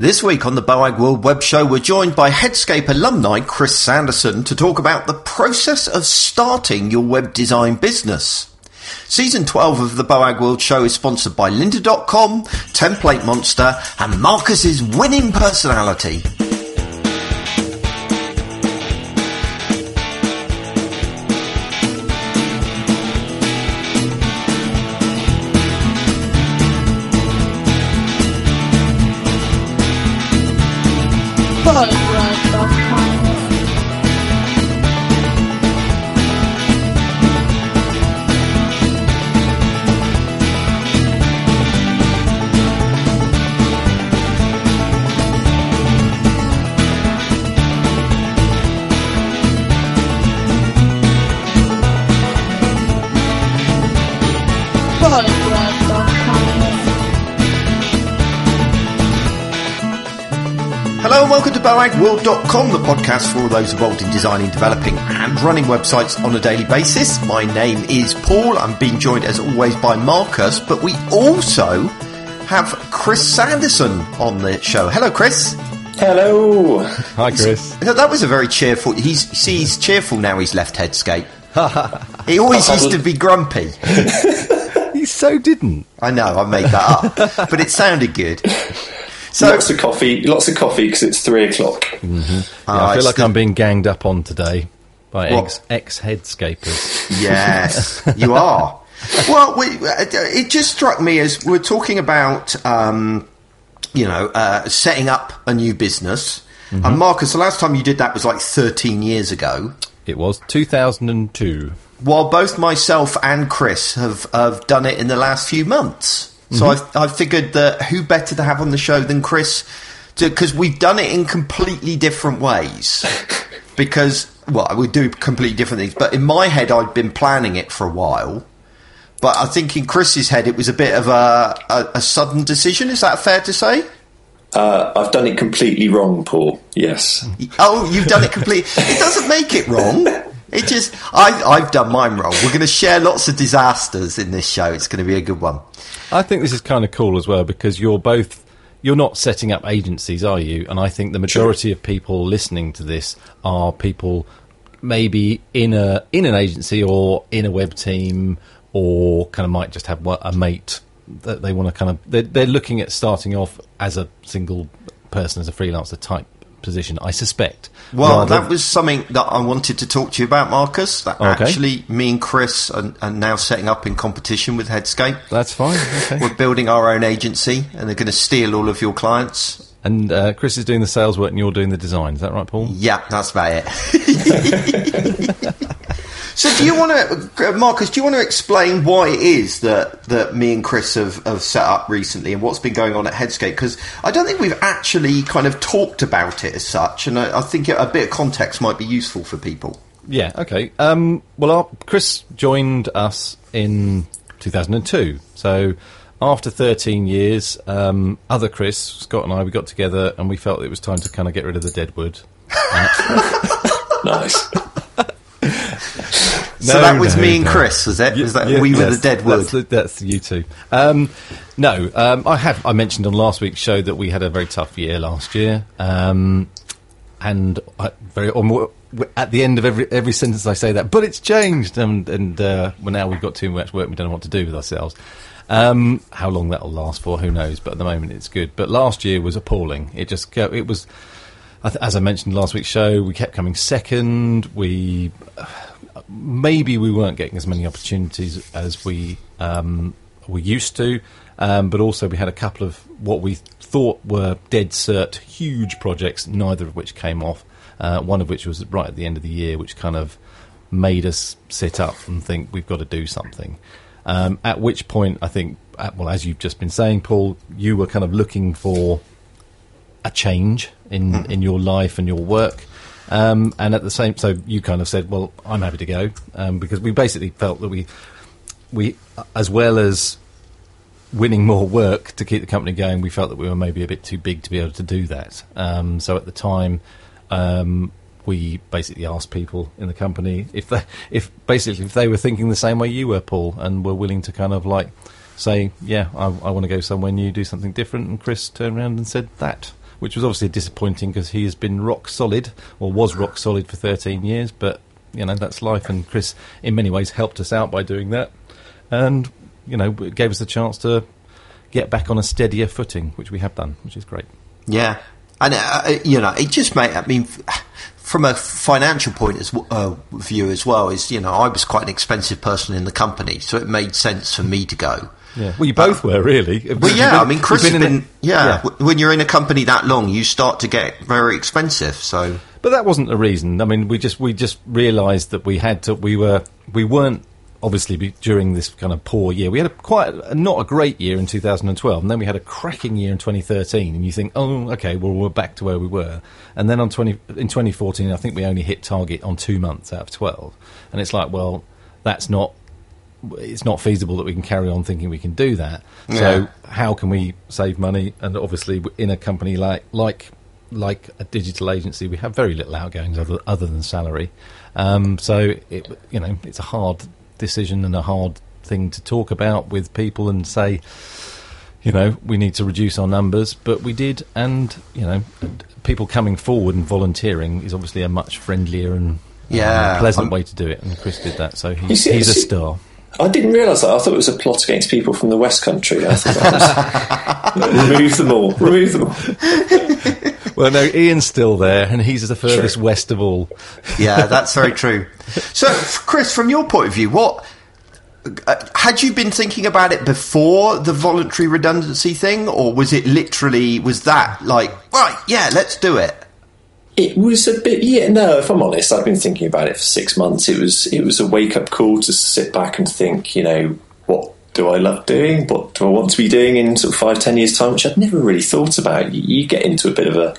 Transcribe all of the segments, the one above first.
This week on the Boagworld Web Show, we're joined by Headscape alumni Chris Sanderson to talk about the process of starting your web design business. Season 12 of the Boagworld Show is sponsored by Lynda.com, Template Monster, and Marcus's winning personality. BoagWorld.com, the podcast for all those involved in designing, developing and running websites on a daily basis. My name is Paul. I'm being joined as always by Marcus, but we also have Chris Sanderson on the show. Hello, Chris. Hello. Hi, Chris. So that was a very cheerful. He's see, he's cheerful now. He's left Headscape. he always used to be grumpy. he so didn't. I know. I made that up, but it sounded good. So lots of coffee, lots of coffee because it's three o'clock. Mm-hmm. Yeah, I feel like the... I'm being ganged up on today by ex ex headscapers. Yes, you are. Well, we, it just struck me as we're talking about, um, you know, uh, setting up a new business. Mm-hmm. And Marcus, the last time you did that was like 13 years ago. It was 2002. While both myself and Chris have, have done it in the last few months. So mm-hmm. I, I figured that who better to have on the show than Chris, because we've done it in completely different ways. because well, we do completely different things. But in my head, I'd been planning it for a while. But I think in Chris's head, it was a bit of a, a, a sudden decision. Is that fair to say? Uh, I've done it completely wrong, Paul. Yes. Oh, you've done it completely. it doesn't make it wrong. It just, I, I've done mine wrong. We're going to share lots of disasters in this show. It's going to be a good one. I think this is kind of cool as well because you're both you're not setting up agencies, are you? And I think the majority of people listening to this are people maybe in a in an agency or in a web team or kind of might just have a mate that they want to kind of they're, they're looking at starting off as a single person as a freelancer type position, I suspect. Well, that was something that I wanted to talk to you about, Marcus. That okay. actually, me and Chris are, are, now setting up in competition with Headscape. That's fine. Okay. We're building our own agency, and they're going to steal all of your clients. And uh, Chris is doing the sales work, and you're doing the design. Is that right, Paul? Yeah, that's about it. So, do you want to, Marcus? Do you want to explain why it is that that me and Chris have, have set up recently, and what's been going on at Headscape? Because I don't think we've actually kind of talked about it as such, and I, I think a bit of context might be useful for people. Yeah. Okay. Um, well, our, Chris joined us in 2002, so after 13 years, um, other Chris, Scott, and I, we got together and we felt it was time to kind of get rid of the dead wood. nice. So no, that was no, me and Chris, was it? Was that yeah, we were the dead wood? That's, that's you two. Um, no, um, I have. I mentioned on last week's show that we had a very tough year last year, um, and I, very at the end of every every sentence I say that, but it's changed, and and uh, well, now we've got too much work. We don't know what to do with ourselves. Um, how long that'll last for, who knows? But at the moment, it's good. But last year was appalling. It just it was. As I mentioned last week's show, we kept coming second. We maybe we weren't getting as many opportunities as we um, we used to, um, but also we had a couple of what we thought were dead cert huge projects, neither of which came off. Uh, one of which was right at the end of the year, which kind of made us sit up and think we've got to do something. Um, at which point, I think, uh, well, as you've just been saying, Paul, you were kind of looking for a change in mm. in your life and your work. Um, and at the same, so you kind of said, "Well, I'm happy to go," um, because we basically felt that we, we, as well as winning more work to keep the company going, we felt that we were maybe a bit too big to be able to do that. Um, so at the time, um, we basically asked people in the company if they, if basically if they were thinking the same way you were, Paul, and were willing to kind of like say, "Yeah, I, I want to go somewhere new, do something different." And Chris turned around and said that which was obviously disappointing because he has been rock solid, or was rock solid for 13 years. But you know that's life, and Chris, in many ways, helped us out by doing that, and you know it gave us the chance to get back on a steadier footing, which we have done, which is great. Yeah, and uh, you know, it just made. I mean, from a financial point of uh, view as well, is you know, I was quite an expensive person in the company, so it made sense for me to go. Yeah. Well, you both were really. Well, yeah. Been, I mean, Chris been, been a, yeah, yeah. When you're in a company that long, you start to get very expensive. So, but that wasn't the reason. I mean, we just we just realised that we had to. We were we weren't obviously during this kind of poor year. We had a quite a, not a great year in 2012, and then we had a cracking year in 2013. And you think, oh, okay, well we're back to where we were. And then on 20 in 2014, I think we only hit target on two months out of 12, and it's like, well, that's not. It's not feasible that we can carry on thinking we can do that. Yeah. So how can we save money? And obviously, in a company like like like a digital agency, we have very little outgoings other, other than salary. Um, so it, you know, it's a hard decision and a hard thing to talk about with people and say, you know, we need to reduce our numbers, but we did, and you know, people coming forward and volunteering is obviously a much friendlier and yeah, pleasant I'm, way to do it. And Chris did that, so he, see, he's a star. I didn't realise that. I thought it was a plot against people from the West Country. I thought was, remove them all. Remove them all. well, no, Ian's still there, and he's the furthest True. west of all. Yeah, that's very true. So, Chris, from your point of view, what uh, had you been thinking about it before the voluntary redundancy thing, or was it literally was that like right? Yeah, let's do it. It was a bit, yeah. No, if I'm honest, I've been thinking about it for six months. It was, it was a wake up call to sit back and think, you know, what do I love doing? What do I want to be doing in sort of five, ten years' time? Which I'd never really thought about. You, you get into a bit of a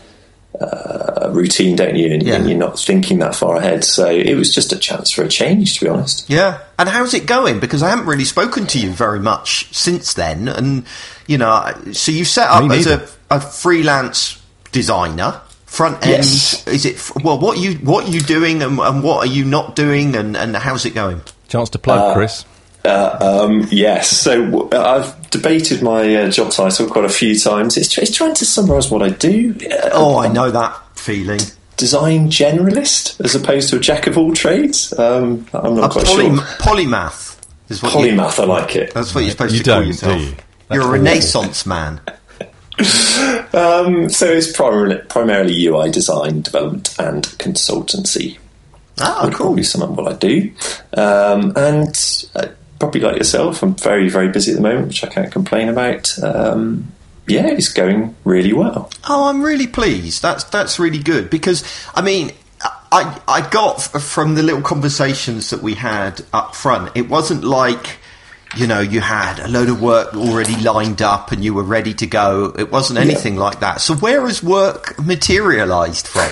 uh, routine, don't you? And, yeah. and, you're not thinking that far ahead. So it was just a chance for a change, to be honest. Yeah. And how's it going? Because I haven't really spoken to you very much since then. And, you know, so you set up as a, a, freelance designer. Front end yes. is it? Well, what you what are you doing, and, and, what are you not doing, and, and how's it going? Chance to plug, uh, Chris. Uh, um, yes, so I've debated my uh, job title quite a few times. It's, it's trying to summarise what I do. Uh, oh, I know that feeling. Design generalist as opposed to a jack of all trades. Um, I'm not a quite poly- sure. Polymath is what polymath. You, I like it. That's what you're supposed you to call yourself. You? You're a Renaissance man. Um, so it's primarily, primarily UI design, development, and consultancy. Ah, would cool. probably sum up what I do. Um, and uh, probably like yourself, I'm very, very busy at the moment, which I can't complain about. Um, yeah, it's going really well. Oh, I'm really pleased. That's that's really good because I mean, I I got from the little conversations that we had up front. It wasn't like you know you had a load of work already lined up and you were ready to go. It wasn't anything yeah. like that. So where has work materialised from?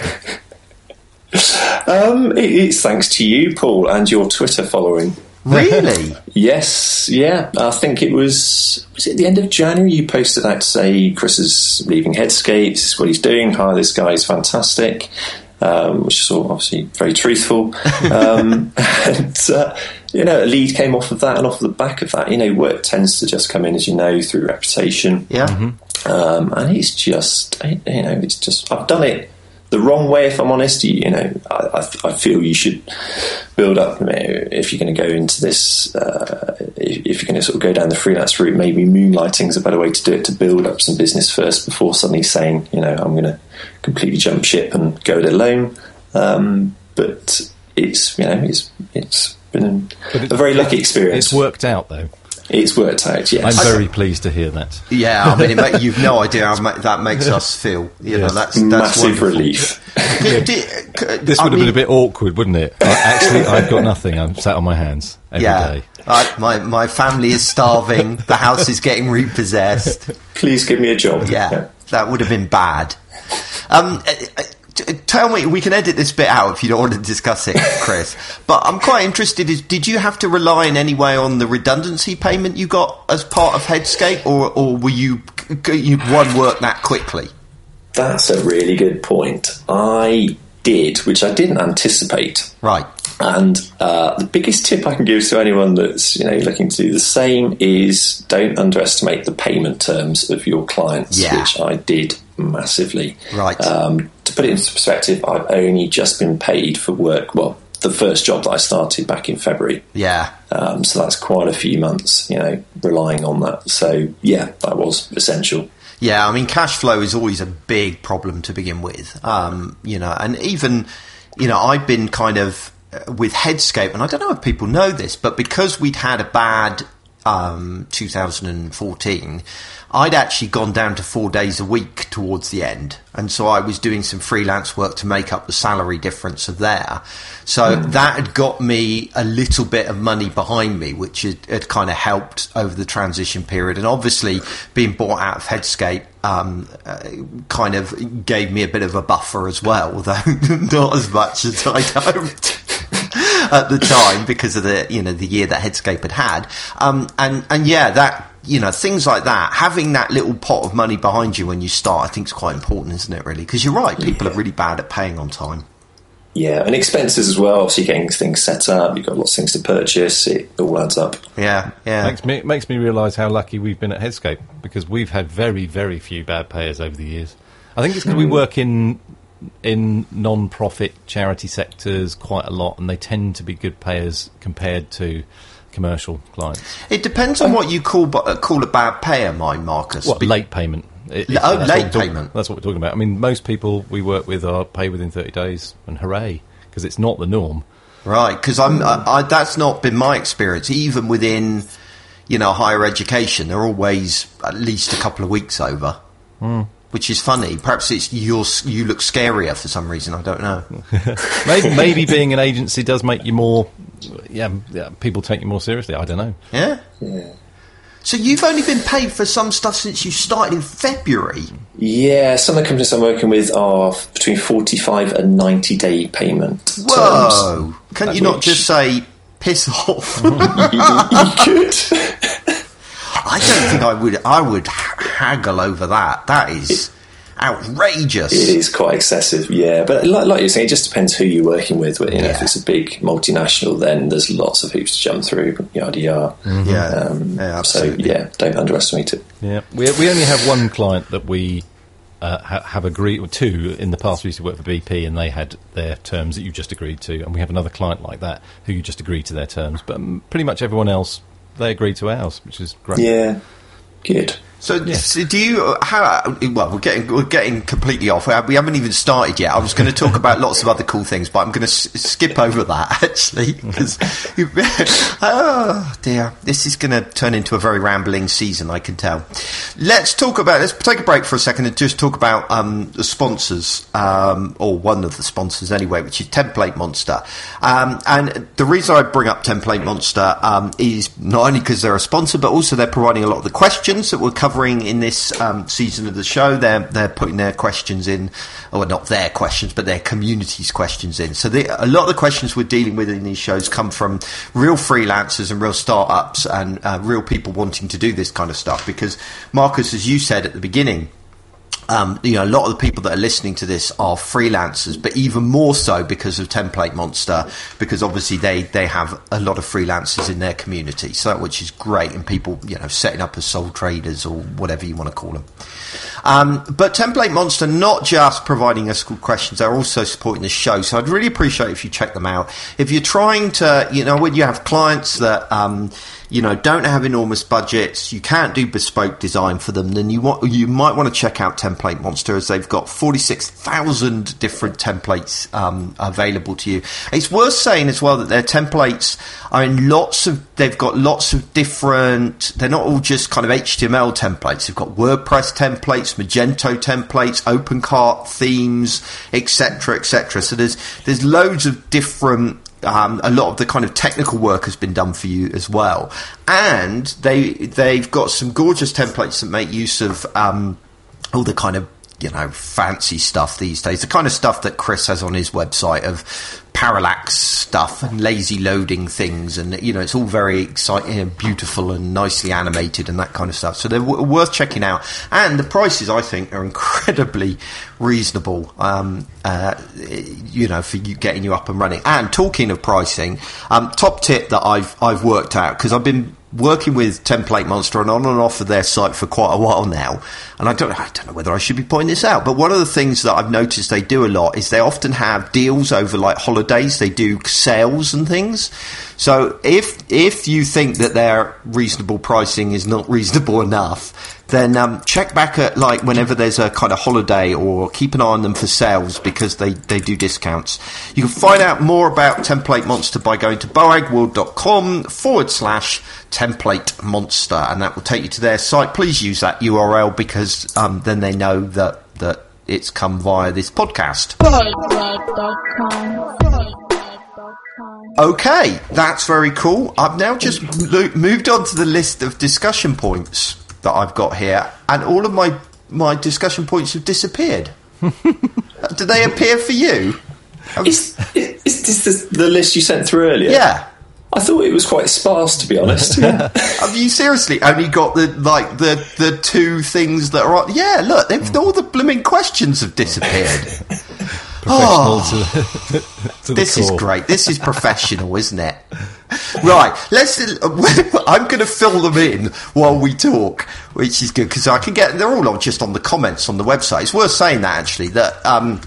um, it's thanks to you, Paul, and your Twitter following. Really? yes, yeah. I think it was was it the end of January you posted out to say Chris is leaving Headscape, this is what he's doing, hi, this guy is fantastic. Um, which is all obviously very truthful. Um, and, uh, you know, a lead came off of that, and off the back of that, you know, work tends to just come in, as you know, through reputation. Yeah. Mm-hmm. Um, and it's just, you know, it's just, I've done it the wrong way, if I'm honest. You, you know, I, I, feel you should build up. if you're going to go into this, uh, if, if, you're going to sort of go down the freelance route, maybe moonlighting is a better way to do it to build up some business first before suddenly saying, you know, I'm going to completely jump ship and go it alone. Um, but it's you know it's it's been a, a very lucky experience. It's worked out though. It's worked out, yes. I'm very pleased to hear that. Yeah, I mean, make, you've no idea how ma- that makes us feel. You yes. know, that's, that's massive wonderful. relief. this would have been a bit awkward, wouldn't it? Actually, I've got nothing. I'm sat on my hands every yeah. day. I, my my family is starving. the house is getting repossessed. Please give me a job. Yeah, yeah. that would have been bad. Um, tell me, we can edit this bit out if you don't want to discuss it, Chris. but I'm quite interested. Is did you have to rely in any way on the redundancy payment you got as part of Headscape, or or were you you one work that quickly? That's a really good point. I did, which I didn't anticipate. Right. And uh, the biggest tip I can give to anyone that's you know looking to do the same is don't underestimate the payment terms of your clients, Yeah. which I did massively. Right. Um, to put it into perspective, I've only just been paid for work. Well, the first job that I started back in February. Yeah. Um, so that's quite a few months, you know, relying on that. So yeah, that was essential. Yeah, I mean, cash flow is always a big problem to begin with. Um, you know, and even, you know, I've been kind of with Headscape, and I don't know if people know this, but because we'd had a bad um, 2014, I'd actually gone down to four days a week towards the end, and so I was doing some freelance work to make up the salary difference of there. So that had got me a little bit of money behind me, which had, had kind of helped over the transition period. And obviously, being bought out of Headscape um, uh, kind of gave me a bit of a buffer as well, although not as much as I hoped. at the time because of the you know the year that Headscape had had, um, and and yeah, that you know things like that, having that little pot of money behind you when you start, I think is quite important, isn't it? Really, because you're right, people are really bad at paying on time. Yeah, and expenses as well. So you're getting things set up, you've got lots of things to purchase. It all adds up. Yeah, yeah, Makes me makes me realise how lucky we've been at Headscape because we've had very very few bad payers over the years. I think it's because we work in in non-profit charity sectors quite a lot, and they tend to be good payers compared to commercial clients. It depends on what you call uh, call a bad payer, mine, Marcus. What late payment? It- Oh, that's what late payment. That's what we're talking about. I mean, most people we work with are pay within thirty days, and hooray, because it's not the norm. Right, because I'm I, I, that's not been my experience. Even within, you know, higher education, they're always at least a couple of weeks over, which is funny. Perhaps it's you're, you look scarier for some reason. I don't know. Maybe, maybe being an agency does make you more. Yeah, yeah, people take you more seriously. I don't know. Yeah. Yeah. So you've only been paid for some stuff since you started in February. Yeah, some of the companies I'm working with are between 45 and 90 day payment terms. Whoa! Can you not just say piss off? you, you could. I don't think I would. I would haggle over that. That is outrageous. It is quite excessive, yeah. But like, like you're saying, it just depends who you're working with. You know, Yeah. if it's a big multinational, then there's lots of hoops to jump through, yada yada. Yeah, Um, yeah, so absolutely. yeah, don't underestimate it. Yeah, we we only have one client that we uh, ha- have agreed with two in the past. We used to work for BP, and they had their terms that you just agreed to, and we have another client like that who you just agreed to their terms. But um, pretty much everyone else they agreed to ours, which is great. Yeah, good. So, so do you? How? Well, we're getting we're getting completely off. We haven't even started yet. I was going to talk about lots of other cool things, but I'm going to s- skip over that actually because oh dear, this is going to turn into a very rambling season. I can tell. Let's talk about. Let's take a break for a second and just talk about um, the sponsors, um, or one of the sponsors anyway, which is Template Monster. Um, and the reason I bring up Template Monster um, is not only because they're a sponsor, but also they're providing a lot of the questions that we're covering in this um, season of the show. They're they're putting their questions in, or not their questions, but their community's questions in. So the, a lot of the questions we're dealing with in these shows come from real freelancers and real startups and uh, real people wanting to do this kind of stuff. Because Marcus, as you said at the beginning um, you know, a lot of the people that are listening to this are freelancers, but even more so because of Template Monster, because obviously they, they have a lot of freelancers in their community, so which is great, and people, you know, setting up as sole traders or whatever you want to call them. Um, but Template Monster not just providing us good questions, they're also supporting the show. So I'd really appreciate if you check them out. If you're trying to, you know, when you have clients that, um, you know, don't have enormous budgets, you can't do bespoke design for them, then you want, you might want to check out Template Monster as they've got 46,000 different templates, um, available to you. It's worth saying as well that their templates are in lots of, they've got lots of different, they're not all just kind of HTML templates. They've got WordPress templates, Magento templates, OpenCart themes, etc., etc. So there's, there's loads of different um, a lot of the kind of technical work has been done for you as well, and they they've got some gorgeous templates that make use of um, all the kind of you know, fancy stuff these days. The kind of stuff that Chris has on his website of parallax stuff and lazy loading things, and you know, it's all very exciting and beautiful and nicely animated and that kind of stuff. So they're w- worth checking out, and the prices I think are incredibly reasonable. Um, uh, you know, for you getting you up and running. And talking of pricing, um, top tip that I've I've worked out because I've been working with Template Monster and on and off of their site for quite a while now, and I don't, I don't know whether I should be pointing this out, but one of the things that I've noticed they do a lot is they often have deals over like holidays. They do sales and things. So if if you think that their reasonable pricing is not reasonable enough, then um, check back at like whenever there's a kind of holiday or keep an eye on them for sales because they, they do discounts. You can find out more about Template Monster by going to boagworld.com forward slash template monster and that will take you to their site. Please use that URL because um, then they know that, that it's come via this podcast. Okay, that's very cool. I've now just moved on to the list of discussion points that I've got here, and all of my my discussion points have disappeared. Do they appear for you? Is, is, is this the, the list you sent through earlier? Yeah. I thought it was quite sparse, to be honest. Have you seriously only got the like the the two things that are on? Yeah, look, they've, hmm. all the blooming questions have disappeared. Ah. Professional to to the This is great. This is professional, isn't it? Right. Let's. I'm going to fill them in while we talk, which is good because I can get. They're all just on the comments on the website. It's worth saying that actually that. Um,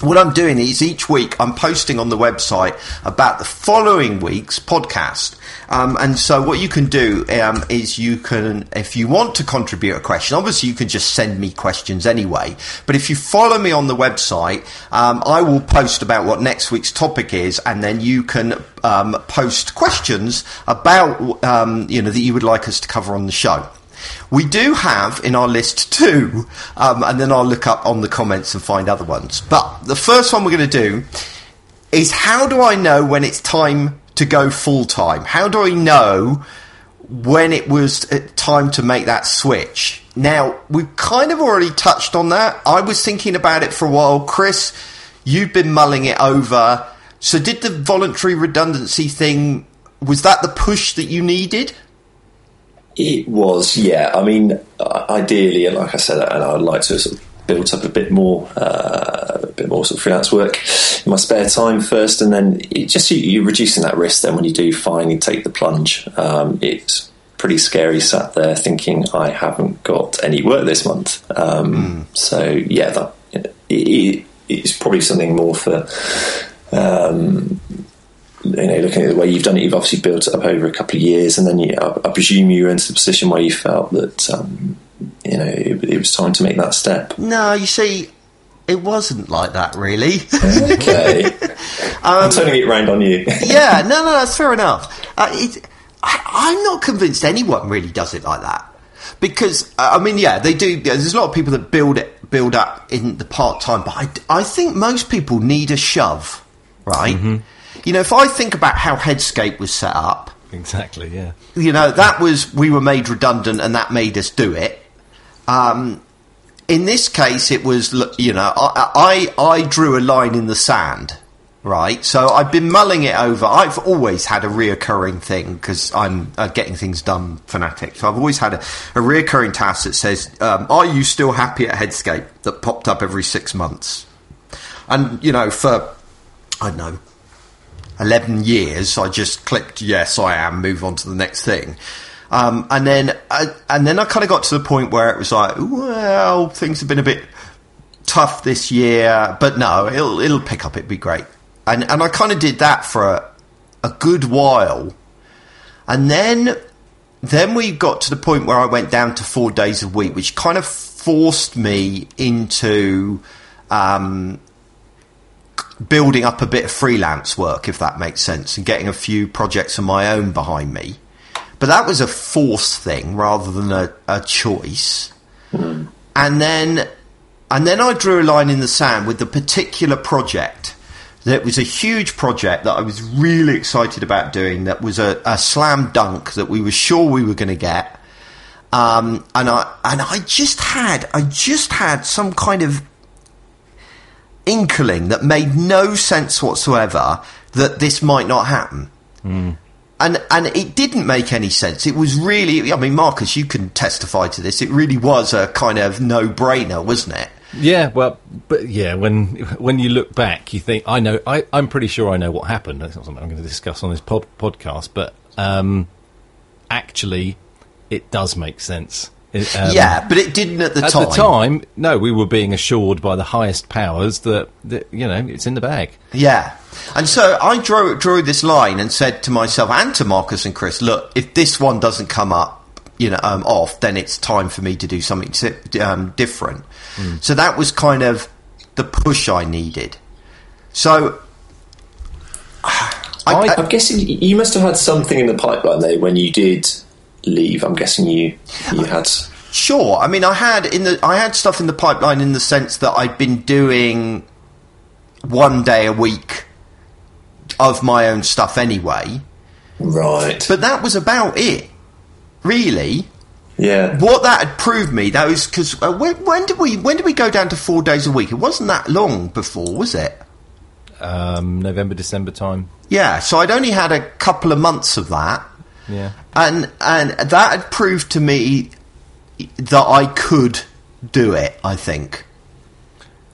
what I'm doing is each week I'm posting on the website about the following week's podcast. Um, and so what you can do um, is you can, if you want to contribute a question, obviously you can just send me questions anyway. But if you follow me on the website, um, I will post about what next week's topic is, and then you can um, post questions about um, you know that you would like us to cover on the show. We do have in our list two, um, and then I'll look up on the comments and find other ones. But the first one we're going to do is how do I know when it's time to go full time? How do I know when it was uh, time to make that switch? Now, we've kind of already touched on that. I was thinking about it for a while. Chris, you've been mulling it over. So, did the voluntary redundancy thing, was that the push that you needed? It was, yeah. I mean, ideally, and like I said, and I'd like to sort of build up a bit more, uh, a bit more sort of freelance work in my spare time first, and then it just you, you're reducing that risk. Then when you do finally take the plunge, um, it's pretty scary. Sat there thinking I haven't got any work this month. Um, So yeah, that it, it, it's probably something more for. Um, you know, looking at the way you've done it, you've obviously built it up over a couple of years, and then you, I, I presume you were into the position where you felt that um, you know it, it was time to make that step. No, you see, it wasn't like that really. Okay, I'm turning it round on you. yeah, no, no, that's fair enough. Uh, it, I, I'm not convinced anyone really does it like that because uh, I mean, yeah, they do. There's a lot of people that build it, build up in the part time, but I, I think most people need a shove, right? You know, if I think about how Headscape was set up, Exactly, yeah. you know, that was we were made redundant, and that made us do it. Um, in this case, it was you know I, I I drew a line in the sand, right? So I've been mulling it over. I've always had a reoccurring thing because I'm a getting things done fanatic. So I've always had a, a reoccurring task that says, um, "Are you still happy at Headscape?" That popped up every six months, and you know for I don't know 11 years, I just clicked yes, I am, move on to the next thing. Um, and then, I, and then I kind of got to the point where it was like, well, things have been a bit tough this year, but no, it'll, it'll pick up, it'd be great. And, and I kind of did that for a, a good while. And then, then we got to the point where I went down to four days a week, which kind of forced me into, um, building up a bit of freelance work, if that makes sense, and getting a few projects of my own behind me. But that was a forced thing rather than a, a choice. And then, and then I drew a line in the sand with the particular project. That was a huge project that I was really excited about doing. That was a, a slam dunk that we were sure we were going to get. Um, and I and I just had I just had some kind of inkling that made no sense whatsoever that this might not happen. And and it didn't make any sense. It was really I mean Marcus you can testify to this. It really was a kind of no-brainer, wasn't it? Yeah, well, but yeah, when when you look back, you think I know. I, I'm pretty sure I know what happened. That's not something I'm going to discuss on this pod, podcast, but um, actually, it does make sense. It, um, yeah, but it didn't at the at time. At the time, no, we were being assured by the highest powers that, that you know it's in the bag. Yeah. And so I drew, drew this line and said to myself and to Marcus and Chris, look, if this one doesn't come up, you know, um, off, then it's time for me to do something si- um, different. So that was kind of the push I needed. So I, I- I'm guessing you must have had something in the pipeline though when you did leave. I'm guessing you you had. Sure. I mean, I had in the I had stuff in the pipeline in the sense that I'd been doing one day a week of my own stuff anyway, Right. but that was about it. Really, yeah. what that had proved me that was because uh, when, when did we when did we go down to four days a week? It wasn't that long before, was it? Um, November, December time. Yeah. So I'd only had a couple of months of that. Yeah, and and that had proved to me that I could do it. I think.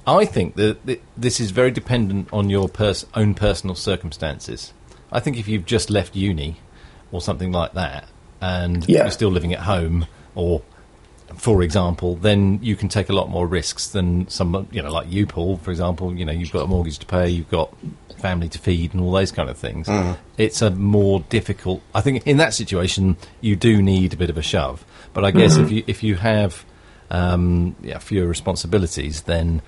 I think that this is very dependent on your pers- own personal circumstances. I think if you've just left uni or something like that, and Yeah. you're still living at home, or for example, then you can take a lot more risks than someone, you know, like you, Paul, for example. You know, you've got a mortgage to pay, you've got family to feed, and all those kind of things. It's a more difficult. I think in that situation, you do need a bit of a shove. But I guess if you if you have um, yeah, fewer responsibilities, then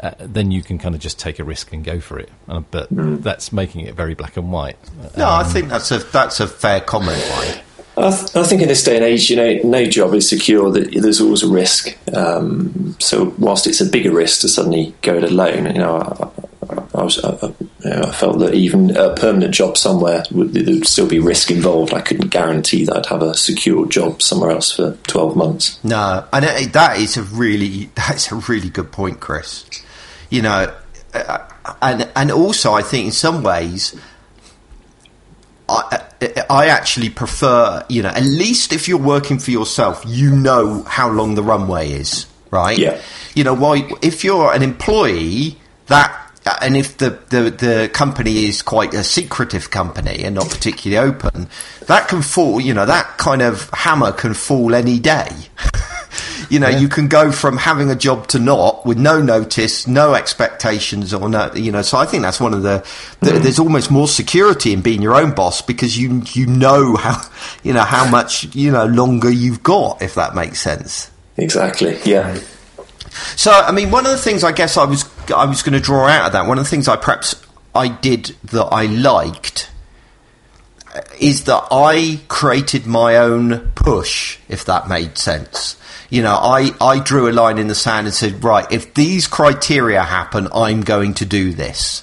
uh, then you can kind of just take a risk and go for it. Uh, but that's making it very black and white. No, I think that's a that's a fair comment, Mike. I, th- I think in this day and age, you know, no job is secure. That there's always a risk. Um, so whilst it's a bigger risk to suddenly go it alone, you know, I, I, I you know, felt that even a permanent job somewhere would there would still be risk involved. I couldn't guarantee that I'd have a secure job somewhere else for twelve months. No, and that is a really that's a really good point, Chris. You know, uh, and and also I think in some ways. I, I actually prefer, you know, at least if you're working for yourself, you know how long the runway is, right? Yeah. You know, why if you're an employee, that and if the, the, the company is quite a secretive company and not particularly open, that can fall, you know, that kind of hammer can fall any day. you know, you can go from having a job to not with no notice, no expectations or no, you know, so I think that's one of the, the mm. there's almost more security in being your own boss because you, you know how, you know, how much, you know, longer you've got, if that makes sense. Exactly. Yeah. So, I mean, one of the things I guess I was I was going to draw out of that, one of the things I perhaps I did that I liked is that I created my own push, if that made sense. You know, I, I drew a line in the sand and said, right, if these criteria happen, I'm going to do this.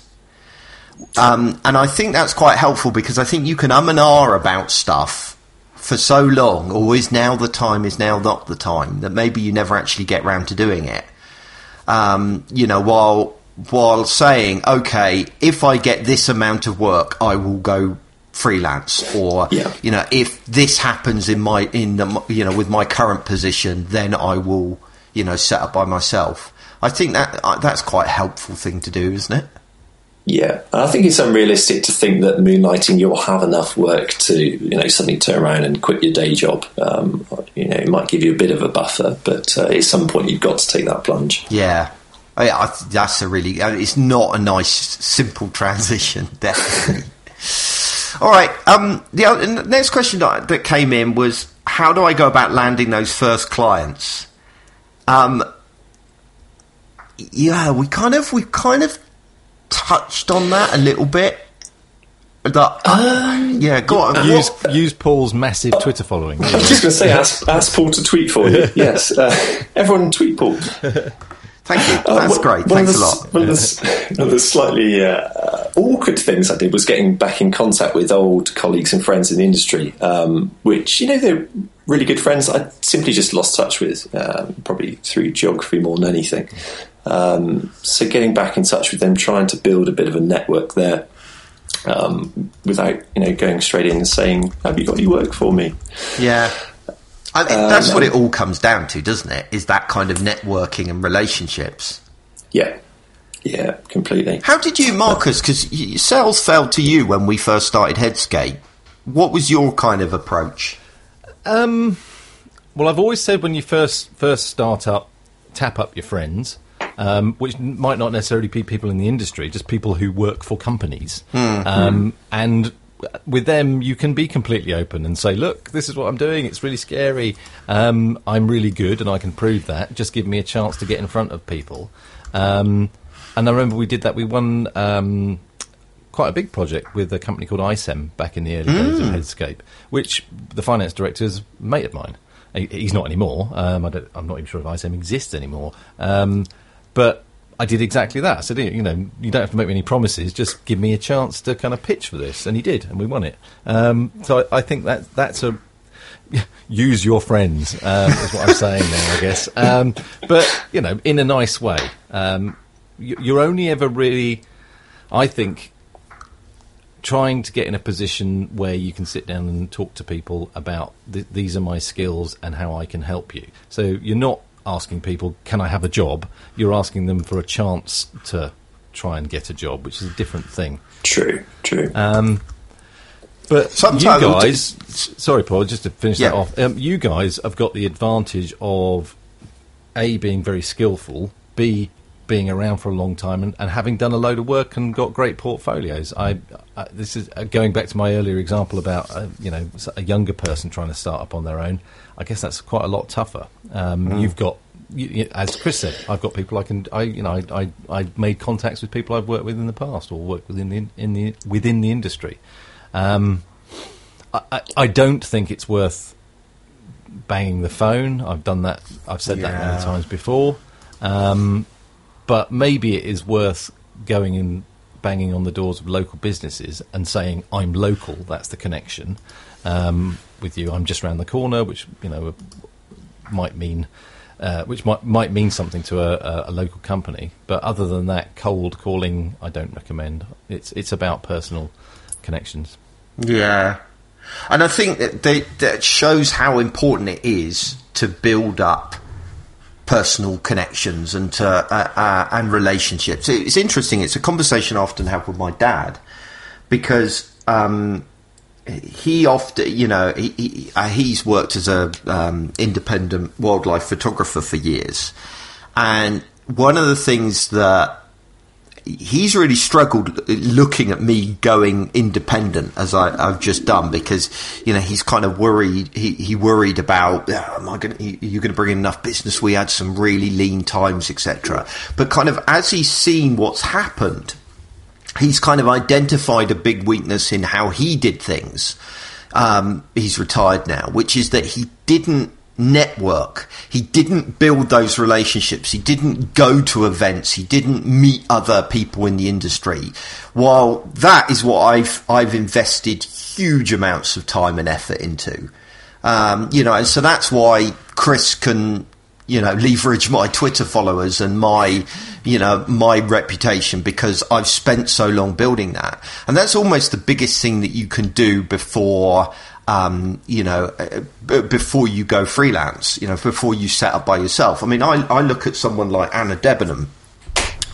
Um, and I think that's quite helpful because I think you can um and ah about stuff for so long, or is now the time, is now not the time, that maybe you never actually get round to doing it. Um, you know, while while saying, okay, if I get this amount of work, I will go freelance, or Yeah. you know, if this happens in my in the you know with my current position, then I will you know set up by myself. I think that uh, that's quite a helpful thing to do, isn't it? Yeah, and I think it's unrealistic to think that moonlighting you'll have enough work to you know suddenly turn around and quit your day job. Um, you know, it might give you a bit of a buffer, but uh, at some point you've got to take that plunge. Yeah. Yeah, I that's a really. uh, It's not a nice, simple transition, definitely. All right. Um, the, other, the next question that, that came in was, how do I go about landing those first clients? Um, yeah, we kind of we kind of touched on that a little bit. That, yeah, go on. Use What- use Paul's massive Twitter following. I was just going to say, ask, ask Paul to tweet for you. Yes, uh, everyone tweet Paul. Thank you. Uh, That's one- great. Thanks a lot. One of the, one of the slightly uh, uh, awkward things I did was getting back in contact with old colleagues and friends in the industry, um, which you know they're really good friends I simply just lost touch with, um, probably through geography more than anything. Um, so getting back in touch with them, trying to build a bit of a network there. Um, without you know going straight in and saying, "Have you got any work for me?" Yeah. I think that's what it all comes down to, doesn't it? Is that kind of networking and relationships. Yeah, yeah, completely. How did you, Marcus? Because sales failed to you when we first started Headscape. What was your kind of approach? Um, well, I've always said when you first first start up, tap up your friends, um, which might not necessarily be people in the industry, just people who work for companies, Hmm. um, and with them you can be completely open and say, "Look, this is what I'm doing. It's really scary. Um, I'm really good, and I can prove that. Just give me a chance to get in front of people." Um, and I remember we did that. We won. Um, quite a big project with a company called ISEM back in the early days of Headscape, which the finance director is a mate of mine. He- He's not anymore. Um, I don't, I'm not even sure if ISEM exists anymore. Um, but I did exactly that. I said, you know, you don't have to make me any promises. Just give me a chance to kind of pitch for this, and he did, and we won it. Um, so I, I think that that's a use your friends um, is what I'm saying now, I guess. Um, but you know, in a nice way. Um, you, you're only ever really, I think, trying to get in a position where you can sit down and talk to people about th- these are my skills and how I can help you. So you're not asking people, "Can I have a job?" You're asking them for a chance to try and get a job, which is a different thing. True, true. Um, But Sometimes- you guys, sorry, Paul, just to finish that off, um, you guys have got the advantage of a being very skillful, b being around for a long time, and, and having done a load of work and got great portfolios. I, I this is uh, going back to my earlier example about uh, you know a younger person trying to start up on their own. I guess that's quite a lot tougher. Um, You've got. You, you- as Chris said, I've got people I can. I you know I, I I made contacts with people I've worked with in the past or worked within the in the within the industry. Um, I, I, I don't think it's worth banging the phone. I've done that. I've said that many times before. Um, but maybe it is worth going and banging on the doors of local businesses and saying, "I'm local." That's the connection um, with you. I'm just around the corner, which you know might mean. Uh, which might might mean something to a, a, local company, but other than that, cold calling I don't recommend. It's it's about personal connections. Yeah. And I think that that shows how important it is to build up personal connections and to, uh, uh, and relationships. It's interesting. It's a conversation I often have with my dad because um, he often, you know, he, he, uh, he's worked as a um, independent wildlife photographer for years, and one of the things that he's really struggled looking at me going independent as I, have just done because you know he's kind of worried. He, he worried about "Oh, am I going? You're going to bring in enough business? We had some really lean times, etc. But kind of as he's seen what's happened, he's kind of identified a big weakness in how he did things. Um, he's retired now, which is that he didn't network. He didn't build those relationships. He didn't go to events. He didn't meet other people in the industry. While that is what I've I've invested huge amounts of time and effort into. Um, you know, and so that's why Chris can you know leverage my Twitter followers and my you know my reputation because I've spent so long building that, and that's almost the biggest thing that you can do before um, you know, uh, b- before you go freelance, you know, before you set up by yourself. I mean, I, I look at someone like Anna Debenham,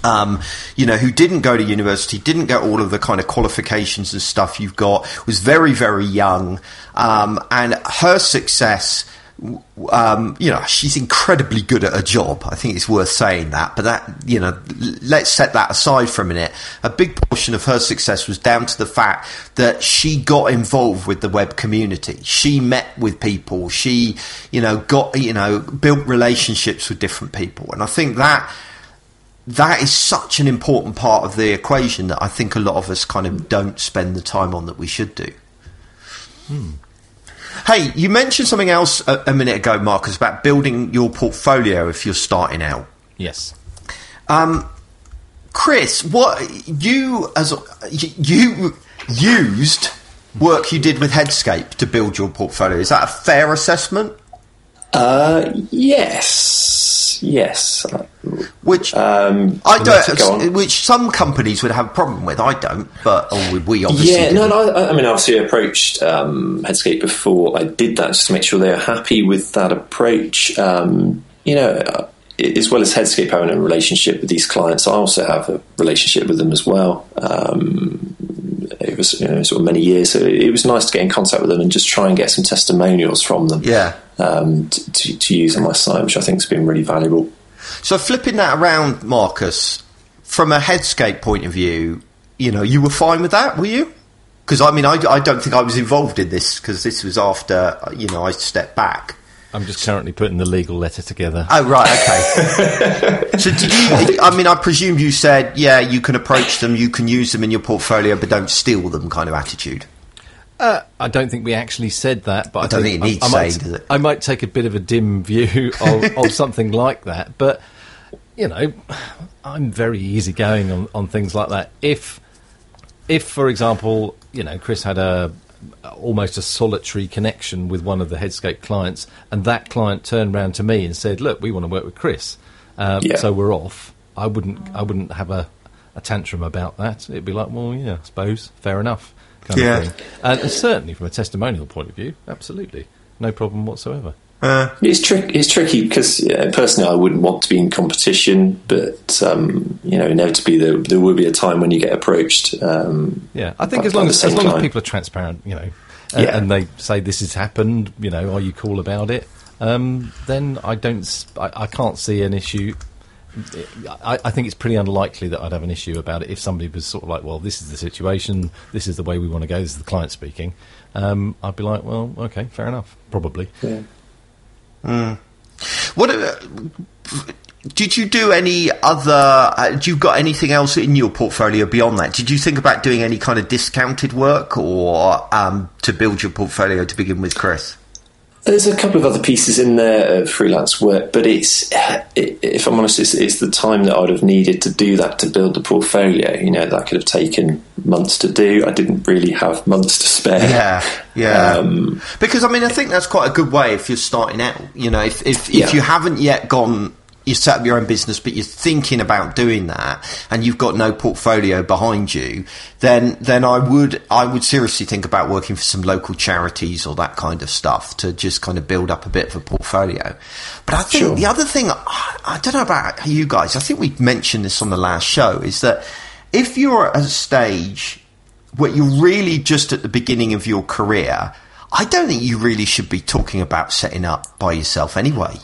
um, you know, who didn't go to university, didn't get all of the kind of qualifications and stuff you've got, was very, very young, um, and her success. Um, you know, she's incredibly good at her job. I think it's worth saying that. But that, you know, let's set that aside for a minute. A big portion of her success was down to the fact that she got involved with the web community. She met with people. She, you know, got, you know, built relationships with different people. And I think that that is such an important part of the equation that I think a lot of us kind of don't spend the time on that we should do. Hey, you mentioned something else a, a minute ago, Marcus, about building your portfolio if you're starting out. Yes. Chris, what you as you you used work you did with Headscape to build your portfolio. Is that a fair assessment? Uh, yes, yes. Which Um, I don't. Which some companies would have a problem with. I don't, but or we- obviously. Yeah, no, didn't. no. I, I mean, obviously, I approached um, Headscape before I did that just to make sure they were happy with that approach. Um, you know, uh, as well as Headscape having a relationship with these clients, I also have a relationship with them as well. Um, it was you know, sort of many years, so it was nice to get in contact with them and just try and get some testimonials from them. Yeah. Um, to, to, to use on my site, which I think has been really valuable. So flipping that around, Marcus, from a Headscape point of view, you know, you were fine with that, were you? Because I mean, I, I don't think I was involved in this because this was after you know I stepped back. I'm just currently putting the legal letter together. Oh right, okay. so did you? I mean, I presume you said, yeah, you can approach them, you can use them in your portfolio, but don't steal them, kind of attitude. Uh, I don't think we actually said that, but I, don't think it needs I, I might, saying, does it? I might take a bit of a dim view of, of something like that, but you know, I'm very easygoing on, on things like that. If, if for example, you know, Chris had a almost a solitary connection with one of the Headscape clients, and that client turned round to me and said, "Look, we want to work with Chris, um, Yeah. so we're off." I wouldn't, I wouldn't have a, a tantrum about that. It'd be like, well, yeah, I suppose, fair enough, kind Yeah. of thing. And, and certainly from a testimonial point of view, absolutely, no problem whatsoever. It's trick. It's tricky because yeah, personally, I wouldn't want to be in competition, but um, you know, inevitably there, there will be a time when you get approached. Um, Yeah, I think by- as long as, as long as people are transparent, you know, and, Yeah. and they say this has happened, you know, are you cool about it? Um, then I don't, s- I, I can't see an issue. I, I think it's pretty unlikely that I'd have an issue about it if somebody was sort of like, well, this is the situation, this is the way we want to go, this is the client speaking. Um, I'd be like, well, okay, fair enough, probably. Yeah. What uh, did you do? Any other? Uh, do you got anything else in your portfolio beyond that? Did you think about doing any kind of discounted work or um, to build your portfolio to begin with, Chris? There's a couple of other pieces in there of freelance work, but it's, if I'm honest, it's, it's the time that I'd have needed to do that to build the portfolio. You know, that could have taken months to do. I didn't really have months to spare. Yeah, yeah. Um, because I mean, I think that's quite a good way if you're starting out. You know, if if, Yeah. if you haven't yet gone, you set up your own business, but you're thinking about doing that, and you've got no portfolio behind you, then then I would I would seriously think about working for some local charities or that kind of stuff to just kind of build up a bit of a portfolio. But I think Sure. the other thing I I don't know about you guys. I think we mentioned this on the last show is that if you're at a stage where you're really just at the beginning of your career, I don't think you really should be talking about setting up by yourself anyway.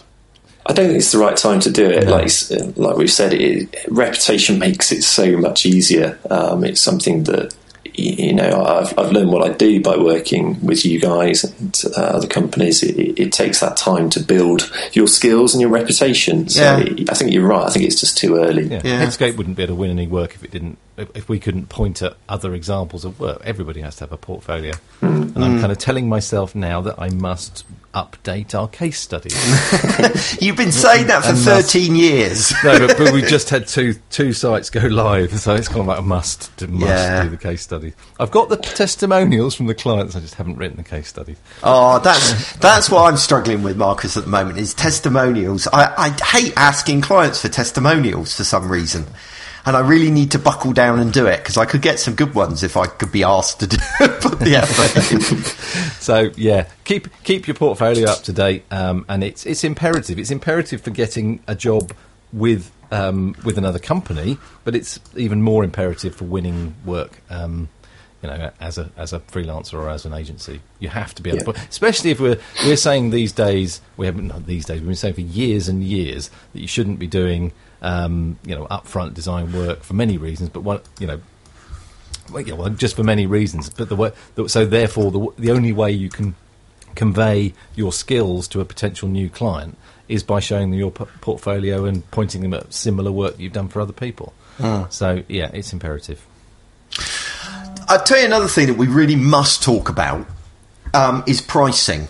I don't think it's the right time to do it. Like like we've said, it, reputation makes it so much easier. Um, it's something that you know I've, I've learned what I do by working with you guys and uh, other companies. It, it, it takes that time to build your skills and your reputation. So Yeah. I think you're right. I think it's just too early. Yeah. Yeah. Headscape wouldn't be able to win any work if it didn't. If, if we couldn't point at other examples of work, everybody has to have a portfolio. And I'm kind of telling myself now that I must update our case studies. You've been saying that for And must- 13 years. no, but, but we just had two two sites go live, so it's kind of like a must to must Yeah. do the case study. I've got the testimonials from the clients. I just haven't written the case study. Oh, that's that's what I'm struggling with, Marcus, at the moment is testimonials. I, I hate asking clients for testimonials for some reason. And I really need to buckle down and do it because I could get some good ones if I could be asked to do, put the effort. So yeah, keep keep your portfolio up to date, um, and it's it's imperative. It's imperative for getting a job with um, with another company, but it's even more imperative for winning work. Um, you know, as a as a freelancer or as an agency, you have to be able to, Yeah. put, especially if we're we're saying these days we haven't not these days we've been saying for years and years that you shouldn't be doing um, you know upfront design work for many reasons, but one you know well, yeah, well, just for many reasons. But the way, the, so therefore, the the only way you can convey your skills to a potential new client is by showing them your p- portfolio and pointing them at similar work you've done for other people. So yeah, it's imperative. I'll tell you another thing that we really must talk about um, is pricing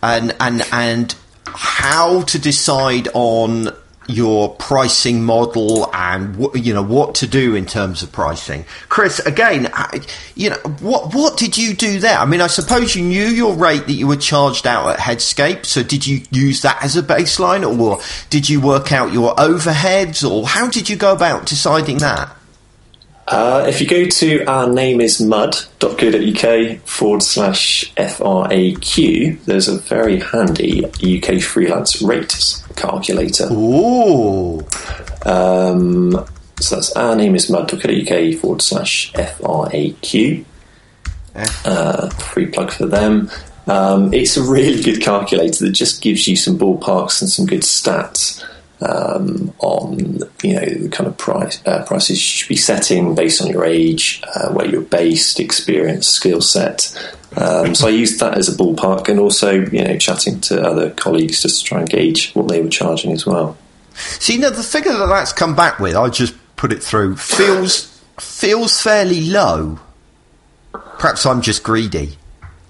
and and and how to decide on your pricing model and wh- you know what to do in terms of pricing. Chris, again, I- you know what what did you do there? I mean, I suppose you knew your rate that you were charged out at Headscape. So did you use that as a baseline, or did you work out your overheads, or how did you go about deciding that? Uh, if you go to our name is mud.co.uk forward slash FRAQ, there's a very handy UK freelance rates calculator. Ooh, Um, so that's our name is mud.co.uk forward slash FRAQ. Uh, free plug for them. Um, it's a really good calculator that just gives you some ballparks and some good stats um, on you know the kind of price uh, prices you should be setting based on your age, uh, where you're based, experience, skill set. Um, so I used that as a ballpark, and also you know chatting to other colleagues just to try and gauge what they were charging as well. See, now the figure that that's come back with, I just put it through, feels feels fairly low. Perhaps I'm just greedy.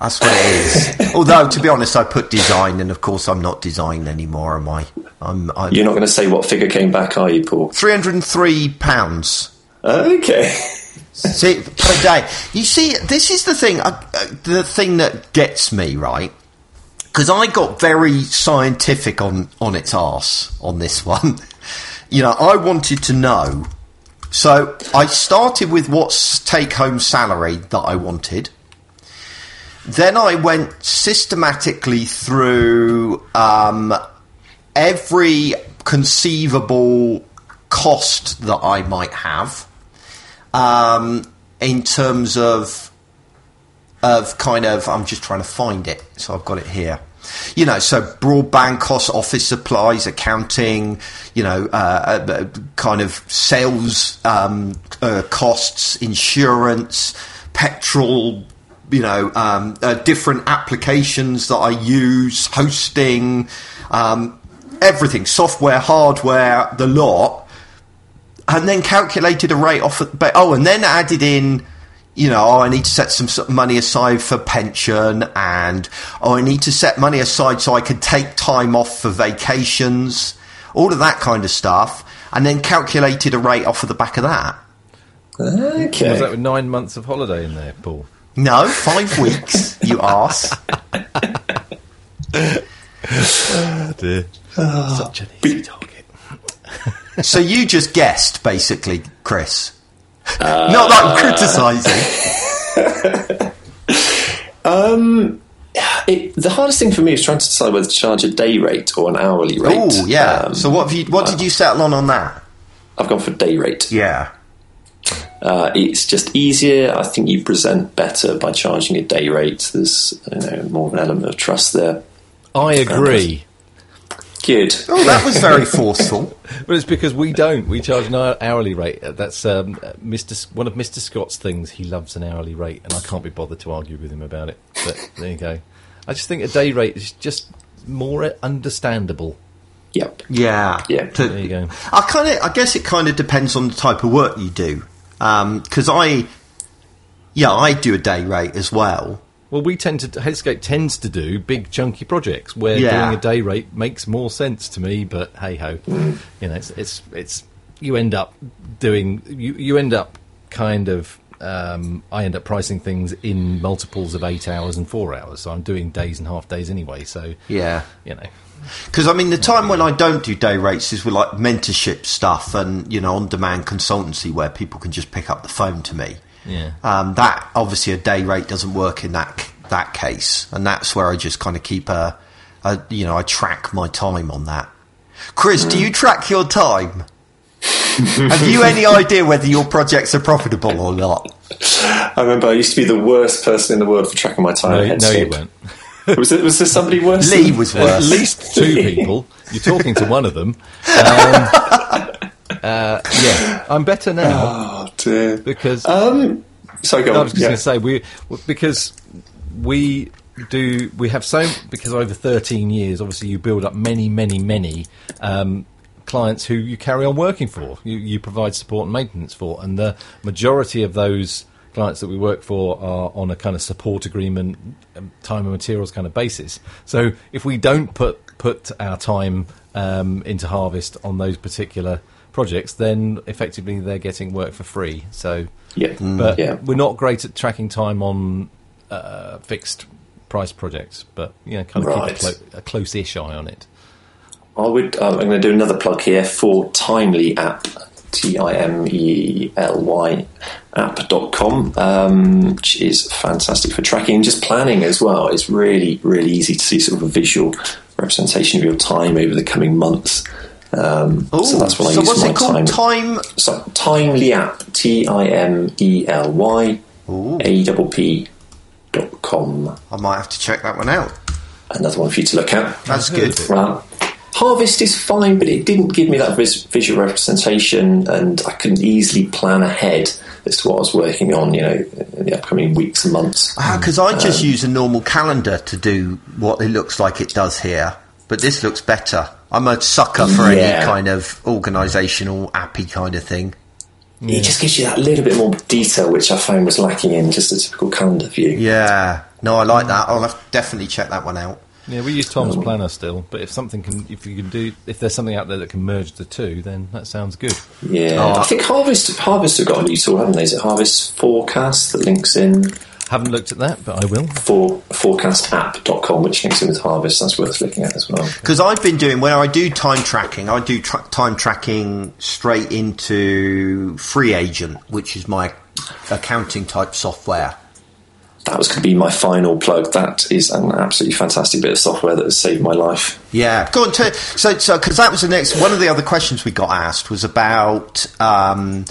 That's what it is. Although, to be honest, I put design, and of course, I'm not design anymore, am I? I'm, I'm You're not going to say what figure came back, are you, Paul? 303 pounds. Okay. See, per day. You see, this is the thing. Uh, uh, the thing that gets me right because I got very scientific on on its arse on this one. you know, I wanted to know. So I started with what's take home salary that I wanted. Then I went systematically through um, every conceivable cost that I might have um, in terms of of kind of I'm just trying to find it, so I've got it here. You know, so broadband costs, office supplies, accounting, you know, uh, uh, kind of sales um, uh, costs, insurance, petrol, you know, um, uh, different applications that I use, hosting, um, everything, software, hardware, the lot and then calculated a rate off. Of, but oh, and then added in, you know, oh, I need to set some money aside for pension, and oh, I need to set money aside so I can take time off for vacations, all of that kind of stuff, and then calculated a rate off of the back of that. Okay. Was that with nine months of holiday in there, Paul? No, five weeks, you arse. dear. Such an easy target. So you just guessed, basically, Chris. Not that I'm criticising. It, the hardest thing for me is trying to decide whether to charge a day rate or an hourly rate. Oh, yeah. Um, so what have you? What did you settle on on that? I've gone for day rate. Yeah. Uh, it's just easier. I think you present better by charging a day rate. There's you know, more of an element of trust there. I agree. Good. Oh, that was very forceful. But it's because we don't. We charge an hourly rate. Uh, That's um, uh, Mr. S- one of Mr. Scott's things. He loves an hourly rate, and I can't be bothered to argue with him about it. But there you go. I just think a day rate is just more understandable. Yep. Yeah. Yeah. To- There you go. I kind of, I guess it kind of depends on the type of work you do. Because I, yeah, I do a day rate as well. Well, we tend to Headscape tends to do big chunky projects where Yeah. doing a day rate makes more sense to me. But hey ho, you know, it's, it's it's you end up doing you you end up kind of. Um, I end up pricing things in multiples of eight hours and four hours, so I'm doing days and half days anyway. So Yeah. you know, Because I mean, the time when I don't do day rates is with like mentorship stuff and you know on-demand consultancy where people can just pick up the phone to me. Yeah. Um, that obviously a day rate doesn't work in that that case, and that's where I just kind of keep a, a you know I track my time on that. Chris, do you track your time? Have you any idea whether your projects are profitable or not? I remember I used to be the worst person in the world for tracking my time. No, no, you weren't. Was, it, was there somebody worse? Lee than- was At least two people. You're talking to one of them. Um, uh, yeah, I'm better now Oh dear. because Um. Sorry, go I was just Yeah. going to say we because we do we have so because over 13 years, obviously you build up many, many, many um, clients who you carry on working for. You, you provide support and maintenance for, and the majority of those clients that we work for are on a kind of support agreement, um, time and materials kind of basis. So if we don't put put our time um, into Harvest on those particular projects, then effectively they're getting work for free. So, Yeah. but yeah. we're not great at tracking time on uh, fixed price projects, but you know, kind of Right. keep a, clo- a close-ish eye on it. I would. Um, I'm going to do another plug here for Timely app. T I M E L Y app.com, um, which is fantastic for tracking and just planning as well. It's really, really easy to see sort of a visual representation of your time over the coming months. Um, so that's what I so use what's my it called? time. Time. So, Timely app. T I M E L Y A P dot com. I might have to check that one out. Another one for you to look at. That's good. Right. Harvest is fine, but it didn't give me that vis- visual representation, and I couldn't easily plan ahead as to what I was working on, you know, in the upcoming weeks and months. Because I just use a normal calendar to do what it looks like it does here, but this looks better. I'm a sucker for Yeah. any kind of organisational appy kind of thing. It just gives you that little bit more detail, which I found was lacking in just a typical calendar view. Yeah, no, I like that. I'll definitely check that one out. Yeah, we use Tom's um, Planner still, but if something can, if you can do, if there's something out there that can merge the two, then that sounds good. Yeah, Oh. I think Harvest Harvest have got a new tool, haven't they? Is it Harvest Forecast that links in Haven't looked at that, but I will. for forecastapp.com, which links in with Harvest. That's worth looking at as well. Because I've been doing when I do time tracking, I do tra- time tracking straight into FreeAgent, which is my accounting type software. That was going to be my final plug. That is an absolutely fantastic bit of software that has saved my life. Yeah, go on. To, so, so because that was the next one of the other questions we got asked was about, um,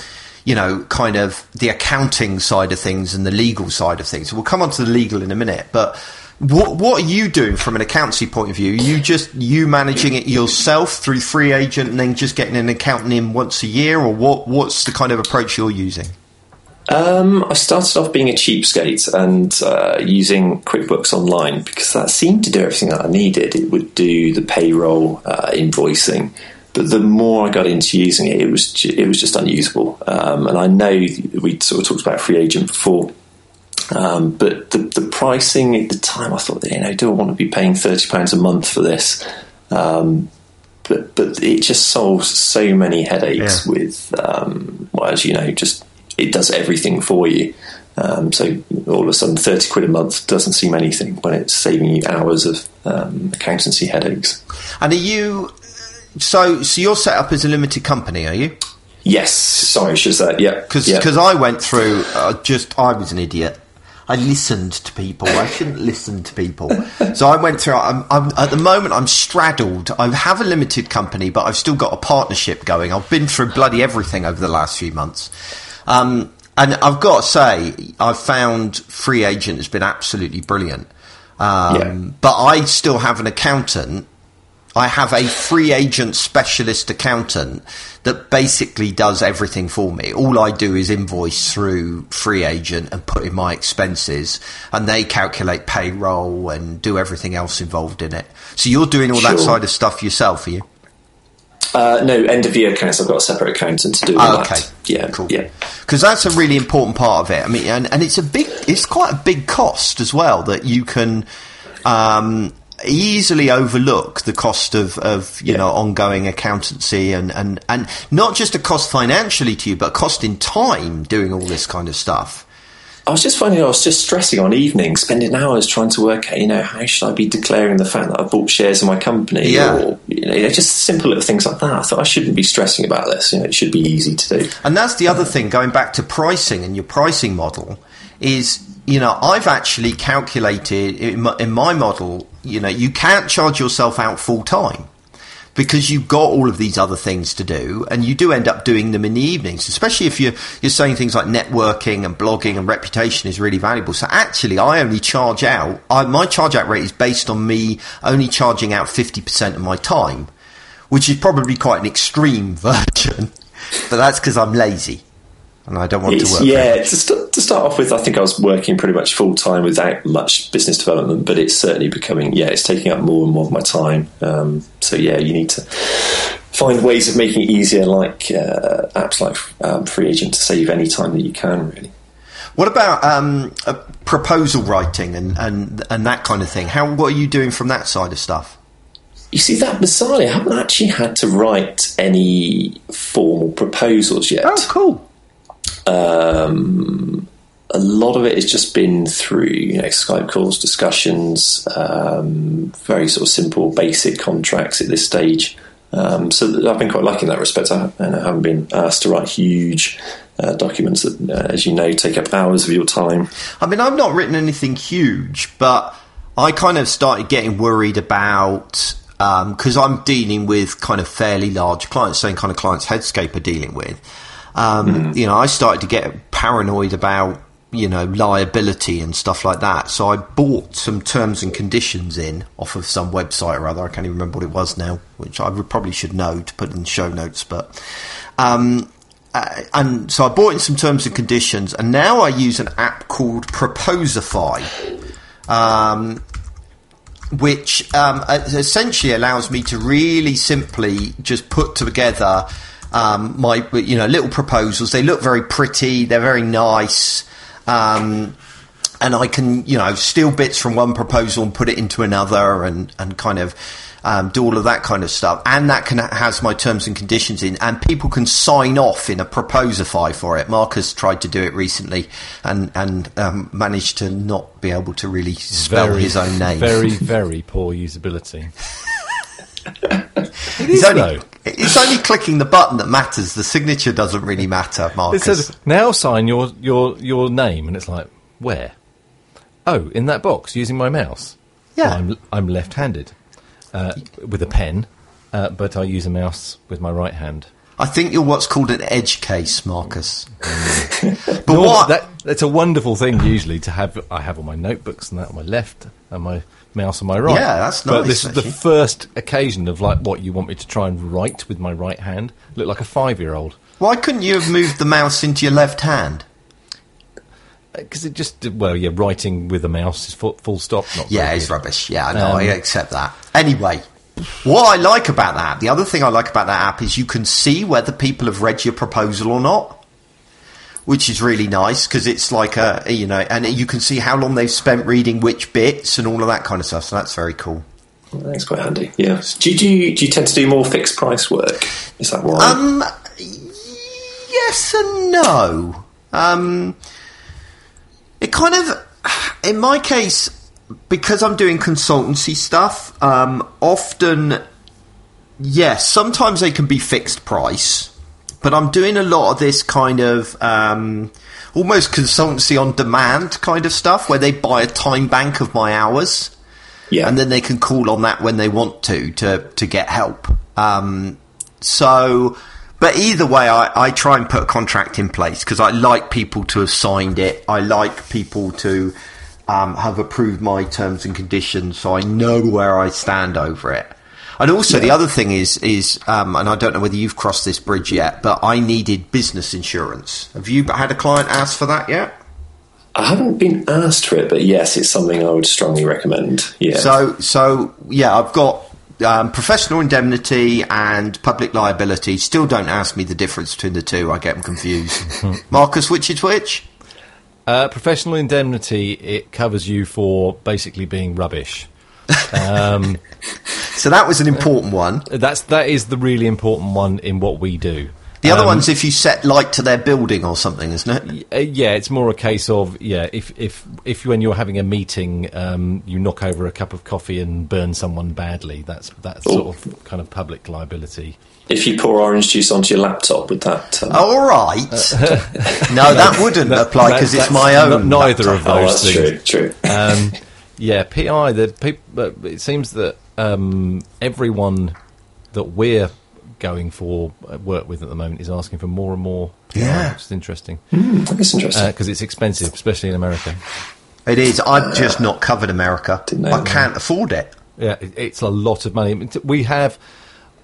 you know, kind of the accounting side of things and the legal side of things. We'll come on to the legal in a minute, but. What what are you doing from an accountancy point of view? Are you just you managing it yourself through FreeAgent and then just getting an accountant in once a year, or what? What's the kind of approach you're using? Um, I started off being a cheapskate and uh, using QuickBooks Online because that seemed to do everything that I needed. It would do the payroll, uh, invoicing, but the more I got into using it, it was it was just unusable. Um, and I know we sort of talked about FreeAgent before. Um, but the, the pricing at the time, I thought, you know, do I want to be paying thirty pounds a month for this? Um, but but it just solves so many headaches Yeah. with, um, well, as you know, just it does everything for you. Um, so all of a sudden, thirty quid a month doesn't seem anything when it's saving you hours of um, accountancy headaches. And are you so so you're set up as a limited company, are you? Yes, sorry, should say, yeah, Because yeah. I went through, uh, just I was an idiot. I listened to people. I shouldn't listen to people. So I went through. I'm, I'm, at the moment, I'm straddled. I have a limited company, but I've still got a partnership going. I've been through bloody everything over the last few months. Um, and I've got to say, I've found FreeAgent has been absolutely brilliant. Um, Yeah. But I still have an accountant I have a FreeAgent specialist accountant that basically does everything for me. All I do is invoice through FreeAgent and put in my expenses and they calculate payroll and do everything else involved in it. So you're doing all that side of stuff yourself, are you? Uh, no, end of year accounts. I've got a separate accountant to do Oh, okay. that. Yeah, Cool. Yeah, Because that's a really important part of it. I mean, and, and it's a big, it's quite a big cost as well that you can um, easily overlook the cost of, of you Yeah. know ongoing accountancy and, and, and not just a cost financially to you, but a cost in time doing all this kind of stuff. I was just finding I was just stressing on evenings, spending hours trying to work out, you know, how should I be declaring the fact that I bought shares in my company, Yeah. or you know, just simple little things like that. I thought I shouldn't be stressing about this. You know, it should be easy to do. And that's the other thing, going back to pricing and your pricing model, is, you know, I've actually calculated in my, in my model, you know, you can't charge yourself out full time because you've got all of these other things to do and you do end up doing them in the evenings, especially if you're, you're saying things like networking and blogging and reputation is really valuable. So actually, I only charge out, I, my charge out rate is based on me only charging out 50% of my time, which is probably quite an extreme version, but that's because I'm lazy and I don't want to work. yeah, to, st- to start off with, I think I was working pretty much full time without much business development, but it's certainly becoming, yeah, it's taking up more and more of my time. Um, so, yeah, you need to find ways of making it easier, like uh, apps like um, FreeAgent to save any time that you can, really. What about um, uh, proposal writing and, and and that kind of thing? How what are you doing from that side of stuff? You see that bizarrely, I haven't actually had to write any formal proposals yet. Oh, cool. Um, a lot of it has just been through you know Skype calls, discussions, um, very sort of simple, basic contracts at this stage. Um, so I've been quite lucky in that respect. I, I haven't been asked to write huge uh, documents that, uh, as you know, take up hours of your time. I mean, I've not written anything huge, but I kind of started getting worried about because um, I'm dealing with kind of fairly large clients, same kind of clients Headscape are dealing with. Um, mm. You know, I started to get paranoid about you know liability and stuff like that. So I bought some terms and conditions in off of some website or other. I can't even remember what it was now, which I probably should know to put in the show notes. But um, uh, and so I bought in some terms and conditions, and now I use an app called Proposify. Um, which um, essentially allows me to really simply just put together um, my you know little proposals. They look very pretty. They're very nice. Um, and I can, you know, steal bits from one proposal and put it into another, and and kind of um, do all of that kind of stuff. And that can has my terms and conditions in, and people can sign off in a Proposify for it. Marcus tried to do it recently, and and um, managed to not be able to really spell very, his own name. Very very poor usability. It is only, though. It's only clicking the button that matters. The signature doesn't really matter, Marcus. It says now sign your your your name, and it's like where? Oh, in that box using my mouse. Yeah, I'm I'm left-handed uh, with a pen, uh, but I use a mouse with my right hand. I think you're what's called an edge case, Marcus. but no, what? That, that's a wonderful thing usually to have. I have all my notebooks and that on my left and my mouse on my right. Yeah, that's nice. But this actually. is the first occasion of like what you want me to try and write with my right hand. Look like a five-year-old. Why couldn't you have moved the mouse into your left hand? Because it just well, yeah, writing with a mouse is full, full stop. Not yeah, it's good. rubbish. Yeah, I know. Um, I accept that. Anyway, what I like about that, the other thing I like about that app is you can see whether people have read your proposal or not which is really nice because it's like a you know, and you can see how long they've spent reading which bits and all of that kind of stuff. So that's very cool. That's quite handy. Yeah. Do you, do you, do you tend to do more fixed price work? Is that why? Um, yes and no. Um, it kind of, in my case, because I'm doing consultancy stuff, um, often, yes, sometimes they can be fixed price but I'm doing a lot of this kind of um, almost consultancy on demand kind of stuff where they buy a time bank of my hours. Yeah. And then they can call on that when they want to to, to get help. Um, so, but either way, I, I try and put a contract in place because I like people to have signed it. I like people to um, have approved my terms and conditions so I know where I stand over it. And also, yeah. the other thing is, is um, and I don't know whether you've crossed this bridge yet, but I needed business insurance. Have you had a client ask for that yet? I haven't been asked for it, but yes, it's something I would strongly recommend. Yeah. So, so yeah, I've got um, professional indemnity and public liability. Still, don't ask me the difference between the two. I get them confused. Marcus, which is which? Uh, professional indemnity it covers you for basically being rubbish. Um, so that was an important one. That's that is the really important one in what we do. The other um, one's if you set light to their building or something, isn't it? Uh, yeah, it's more a case of yeah, if if if when you're having a meeting, um, you knock over a cup of coffee and burn someone badly. That's that's Ooh. sort of kind of public liability. If you pour orange juice onto your laptop, would that? Um... All right. no, that wouldn't that, apply because it's my own. neither laptop. of those oh, things. True. True. Yeah, PI. The people. It seems that um, everyone that we're going for uh, work with at the moment is asking for more and more. Yeah, which is interesting. Mm, that's interesting because uh, it's expensive, especially in America. It is. I've uh, just not covered America. I can't afford it. Yeah, it, it's a lot of money. We have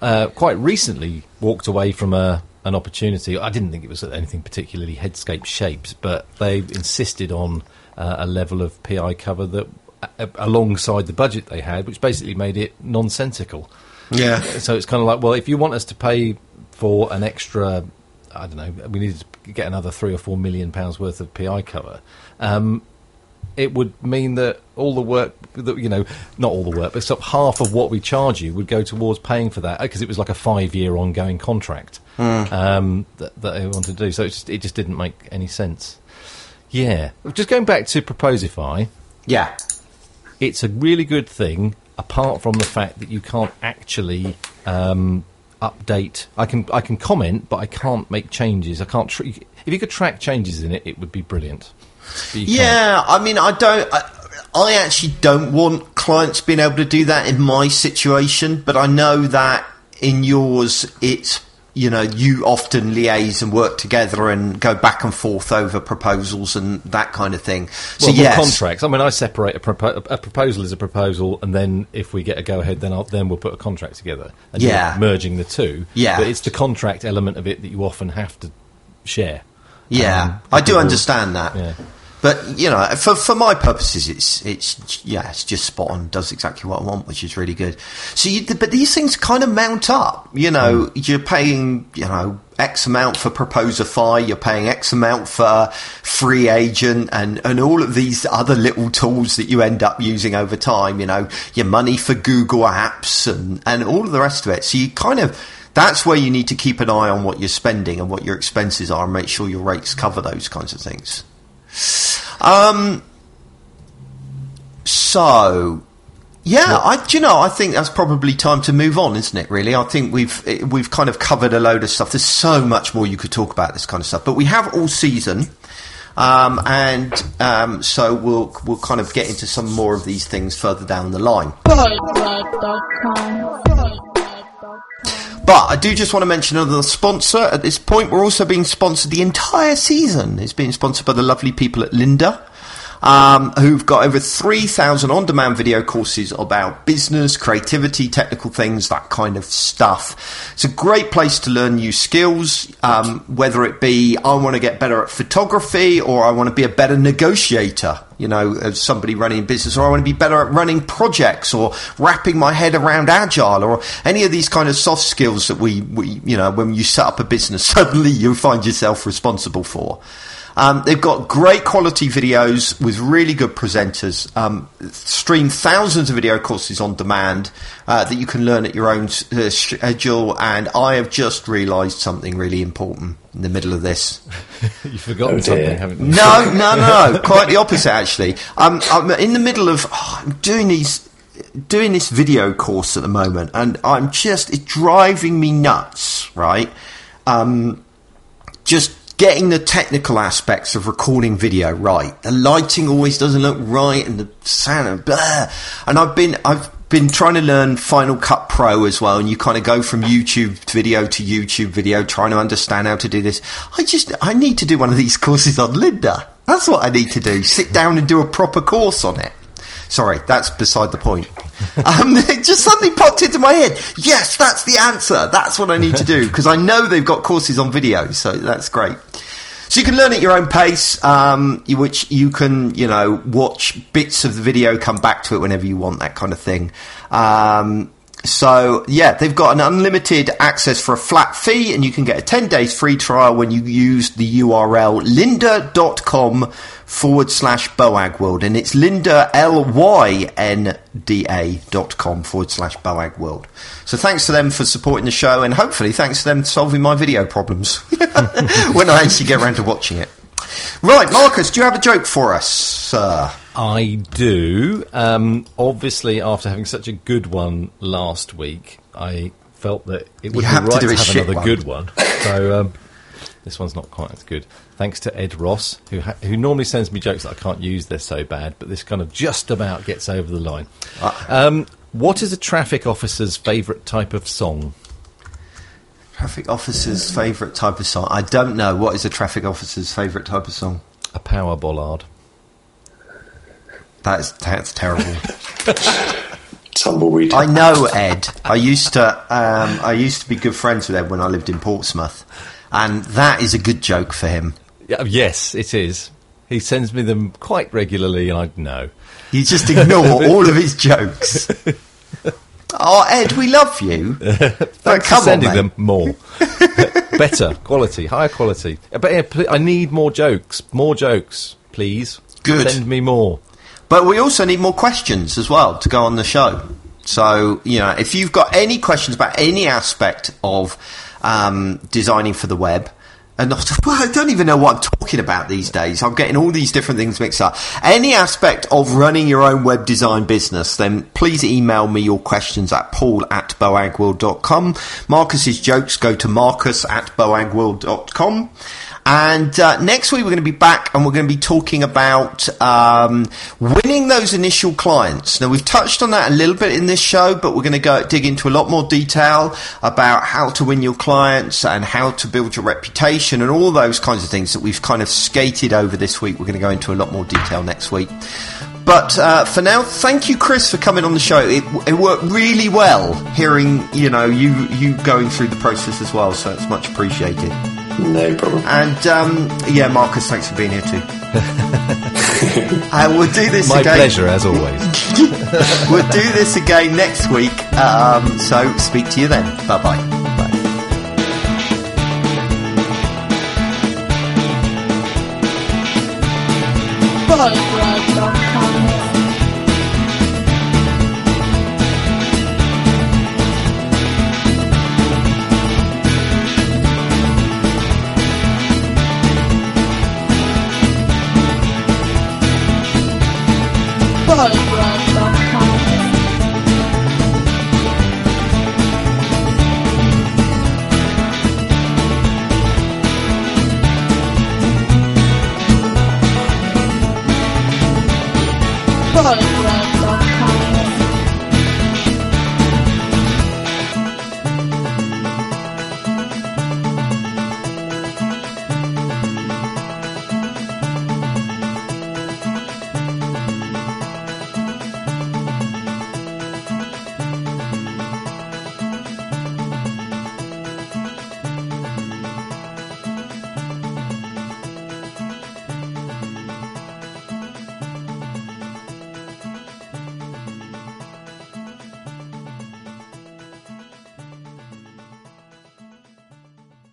uh, quite recently walked away from a an opportunity. I didn't think it was anything particularly headscape shaped, but they insisted on uh, a level of PI cover that alongside the budget they had, which basically made it nonsensical. Yeah. So it's kind of like, well, if you want us to pay for an extra, I don't know, we need to get another three or four million pounds worth of PI cover. Um, it would mean that all the work that you know, not all the work, but sort half of what we charge you would go towards paying for that because it was like a five-year ongoing contract um, that, that they wanted to do. So it just, it just didn't make any sense. Yeah, just going back to Proposify, Yeah. It's a really good thing. Apart from the fact that you can't actually um, update, I can I can comment, but I can't make changes. I can't. Tr- if you could track changes in it, it would be brilliant. You can't. Yeah, I mean, I don't. I, I actually don't want clients being able to do that in my situation, but I know that in yours, it's you know you often liaise and work together and go back and forth over proposals and that kind of thing. So Well, yes, contracts. I mean, I separate a, propo- a proposal is a proposal, and then if we get a go ahead, then I'll, then we'll put a contract together. And you're Yeah. merging the two. Yeah. but it's the contract element of it that you often have to share. Yeah, Um, I do understand that. Yeah. But you know, for for my purposes, it's it's yeah, it's just spot on. Does exactly what I want, which is really good. So, you, but these things kind of mount up. You know, hmm. you're paying you know X amount for Proposify, you're paying X amount for FreeAgent, and and all of these other little tools that you end up using over time. You know, your money for Google Apps and and all of the rest of it. So you kind of that's where you need to keep an eye on what you're spending and what your expenses are, and make sure your rates cover those kinds of things. Um. So, yeah, I you know I think that's probably time to move on, isn't it? Really, I think we've eh, we've kind of covered a load of stuff. There's so much more you could talk about this kind of stuff, but we have all season. Um, and um, so we'll we'll kind of get into some more of these things further down the line. But I do just want to mention another sponsor at this point. We're also being sponsored the entire season. It's being sponsored by the lovely people at Lynda. Um, who've got over 3,000 on demand video courses about business, creativity, technical things, that kind of stuff. It's a great place to learn new skills, um, whether it be I want to get better at photography or I want to be a better negotiator, you know, as somebody running a business, or I want to be better at running projects or wrapping my head around agile or any of these kind of soft skills that we, we you know, when you set up a business, suddenly you find yourself responsible for. Um, they've got great quality videos with really good presenters. Um, stream thousands of video courses on demand uh, that you can learn at your own uh, schedule. And I have just realised something really important in the middle of this. You've forgotten Oh, something, haven't you? No, no, no. Quite the opposite, actually. Um, I'm in the middle of oh, I'm doing these, doing this video course at the moment, and I'm just it's driving me nuts. Right, um, just getting the technical aspects of recording video right. The lighting always doesn't look right, and the sound, and blah. And I've been, I've been trying to learn Final Cut Pro as well, and you kind of go from YouTube video to YouTube video, trying to understand how to do this. I just, I need to do one of these courses on Lynda. That's what I need to do. Sit down and do a proper course on it. Sorry, that's beside the point. Um, it just suddenly popped into my head. Yes, that's the answer. That's what I need to do because I know they've got courses on video, so that's great. So you can learn at your own pace, um, which you can, you know, watch bits of the video, come back to it whenever you want, that kind of thing. Um, so yeah, they've got an unlimited access for a flat fee, and you can get a 10 days free trial when you use the URL lynda.com forward slash Boagworld, and it's Lynda L Y N D A dot com forward slash Boagworld. So thanks to them for supporting the show, and hopefully thanks to them solving my video problems when I actually get around to watching it. Right, Marcus, do you have a joke for us, sir? I do. Um, obviously, after having such a good one last week, I felt that it would have be to right do to, have another one. good one. So um, this one's not quite as good. Thanks to Ed Ross, who ha- who normally sends me jokes that I can't use. They're so bad, but this kind of just about gets over the line. Um, what is a traffic officer's favourite type of song? Traffic officer's favourite type of song? I don't know. What is a traffic officer's favourite type of song? A power bollard. That's that's terrible. Tumbleweed. I know Ed. I used to um, I used to be good friends with Ed when I lived in Portsmouth, and that is a good joke for him. Yes, it is. He sends me them quite regularly, and I know. You just ignore all of his jokes. Oh, Ed, we love you. Thanks come for sending mate. them more. Better quality, higher quality. Uh, But yeah, I need more jokes. More jokes, please. Good. Send me more. But we also need more questions as well to go on the show. So, you know, if you've got any questions about any aspect of um, designing for the web, and not, well, I don't even know what I'm talking about these days. I'm getting all these different things mixed up. Any aspect of running your own web design business, then please email me your questions at paul at boagworld.com. Marcus's jokes go to marcus at boagworld.com. And uh, next week we're going to be back and we're going to be talking about um, winning those initial clients. Now we've touched on that a little bit in this show, but we're going to go dig into a lot more detail about how to win your clients and how to build your reputation and all those kinds of things that we've kind of skated over this week. We're going to go into a lot more detail next week. But uh, for now, thank you, Chris, for coming on the show. It, it worked really well hearing you know you you going through the process as well. So it's much appreciated. No problem. And um, yeah, Marcus, thanks for being here too. uh, we'll do this My again. pleasure, as always. we'll do this again next week. Um, so speak to you then. Bye bye.